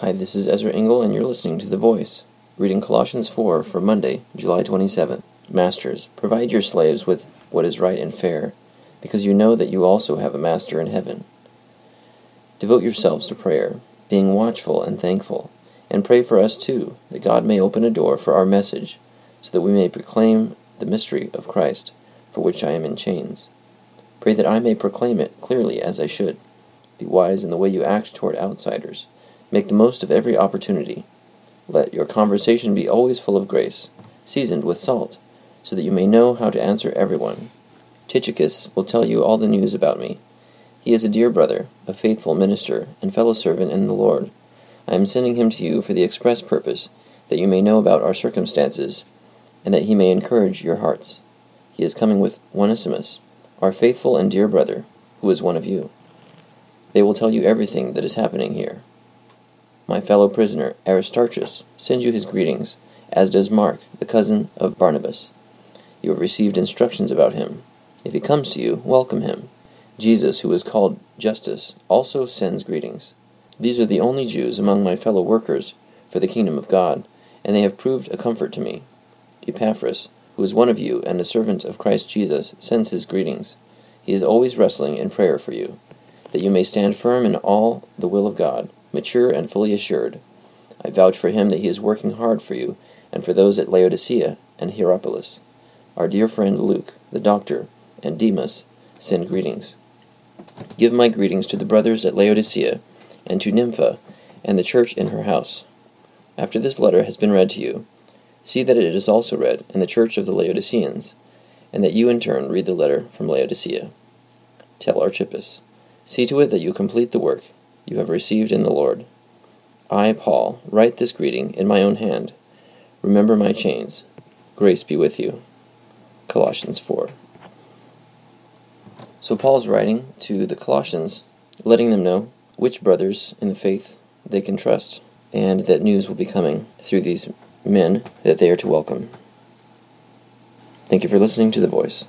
Hi, this is Ezra Engel, and you're listening to The Voice, reading Colossians 4 for Monday, July 27th. Masters, provide your slaves with what is right and fair, because you know that you also have a master in heaven. Devote yourselves to prayer, being watchful and thankful, and pray for us too, that God may open a door for our message, so that we may proclaim the mystery of Christ, for which I am in chains. Pray that I may proclaim it clearly as I should. Be wise in the way you act toward outsiders. Make the most of every opportunity. Let your conversation be always full of grace, seasoned with salt, so that you may know how to answer everyone. Tychicus will tell you all the news about me. He is a dear brother, a faithful minister, and fellow servant in the Lord. I am sending him to you for the express purpose that you may know about our circumstances, and that he may encourage your hearts. He is coming with Onesimus, our faithful and dear brother, who is one of you. They will tell you everything that is happening here. My fellow prisoner, Aristarchus, sends you his greetings, as does Mark, the cousin of Barnabas. You have received instructions about him. If he comes to you, welcome him. Jesus, who is called Justus, also sends greetings. These are the only Jews among my fellow workers for the kingdom of God, and they have proved a comfort to me. Epaphras, who is one of you and a servant of Christ Jesus, sends his greetings. He is always wrestling in prayer for you, that you may stand firm in all the will of God, mature and fully assured. I vouch for him that he is working hard for you and for those at Laodicea and Hierapolis. Our dear friend Luke, the doctor, and Demas send greetings. Give my greetings to the brothers at Laodicea, and to Nympha, and the church in her house. After this letter has been read to you, see that it is also read in the church of the Laodiceans, and that you in turn read the letter from Laodicea. Tell Archippus, see to it that you complete the work you have received in the Lord. I, Paul, write this greeting in my own hand. Remember my chains. Grace be with you. Colossians 4. So Paul's writing to the Colossians, letting them know which brothers in the faith they can trust, and that news will be coming through these men that they are to welcome. Thank you for listening to The Voice.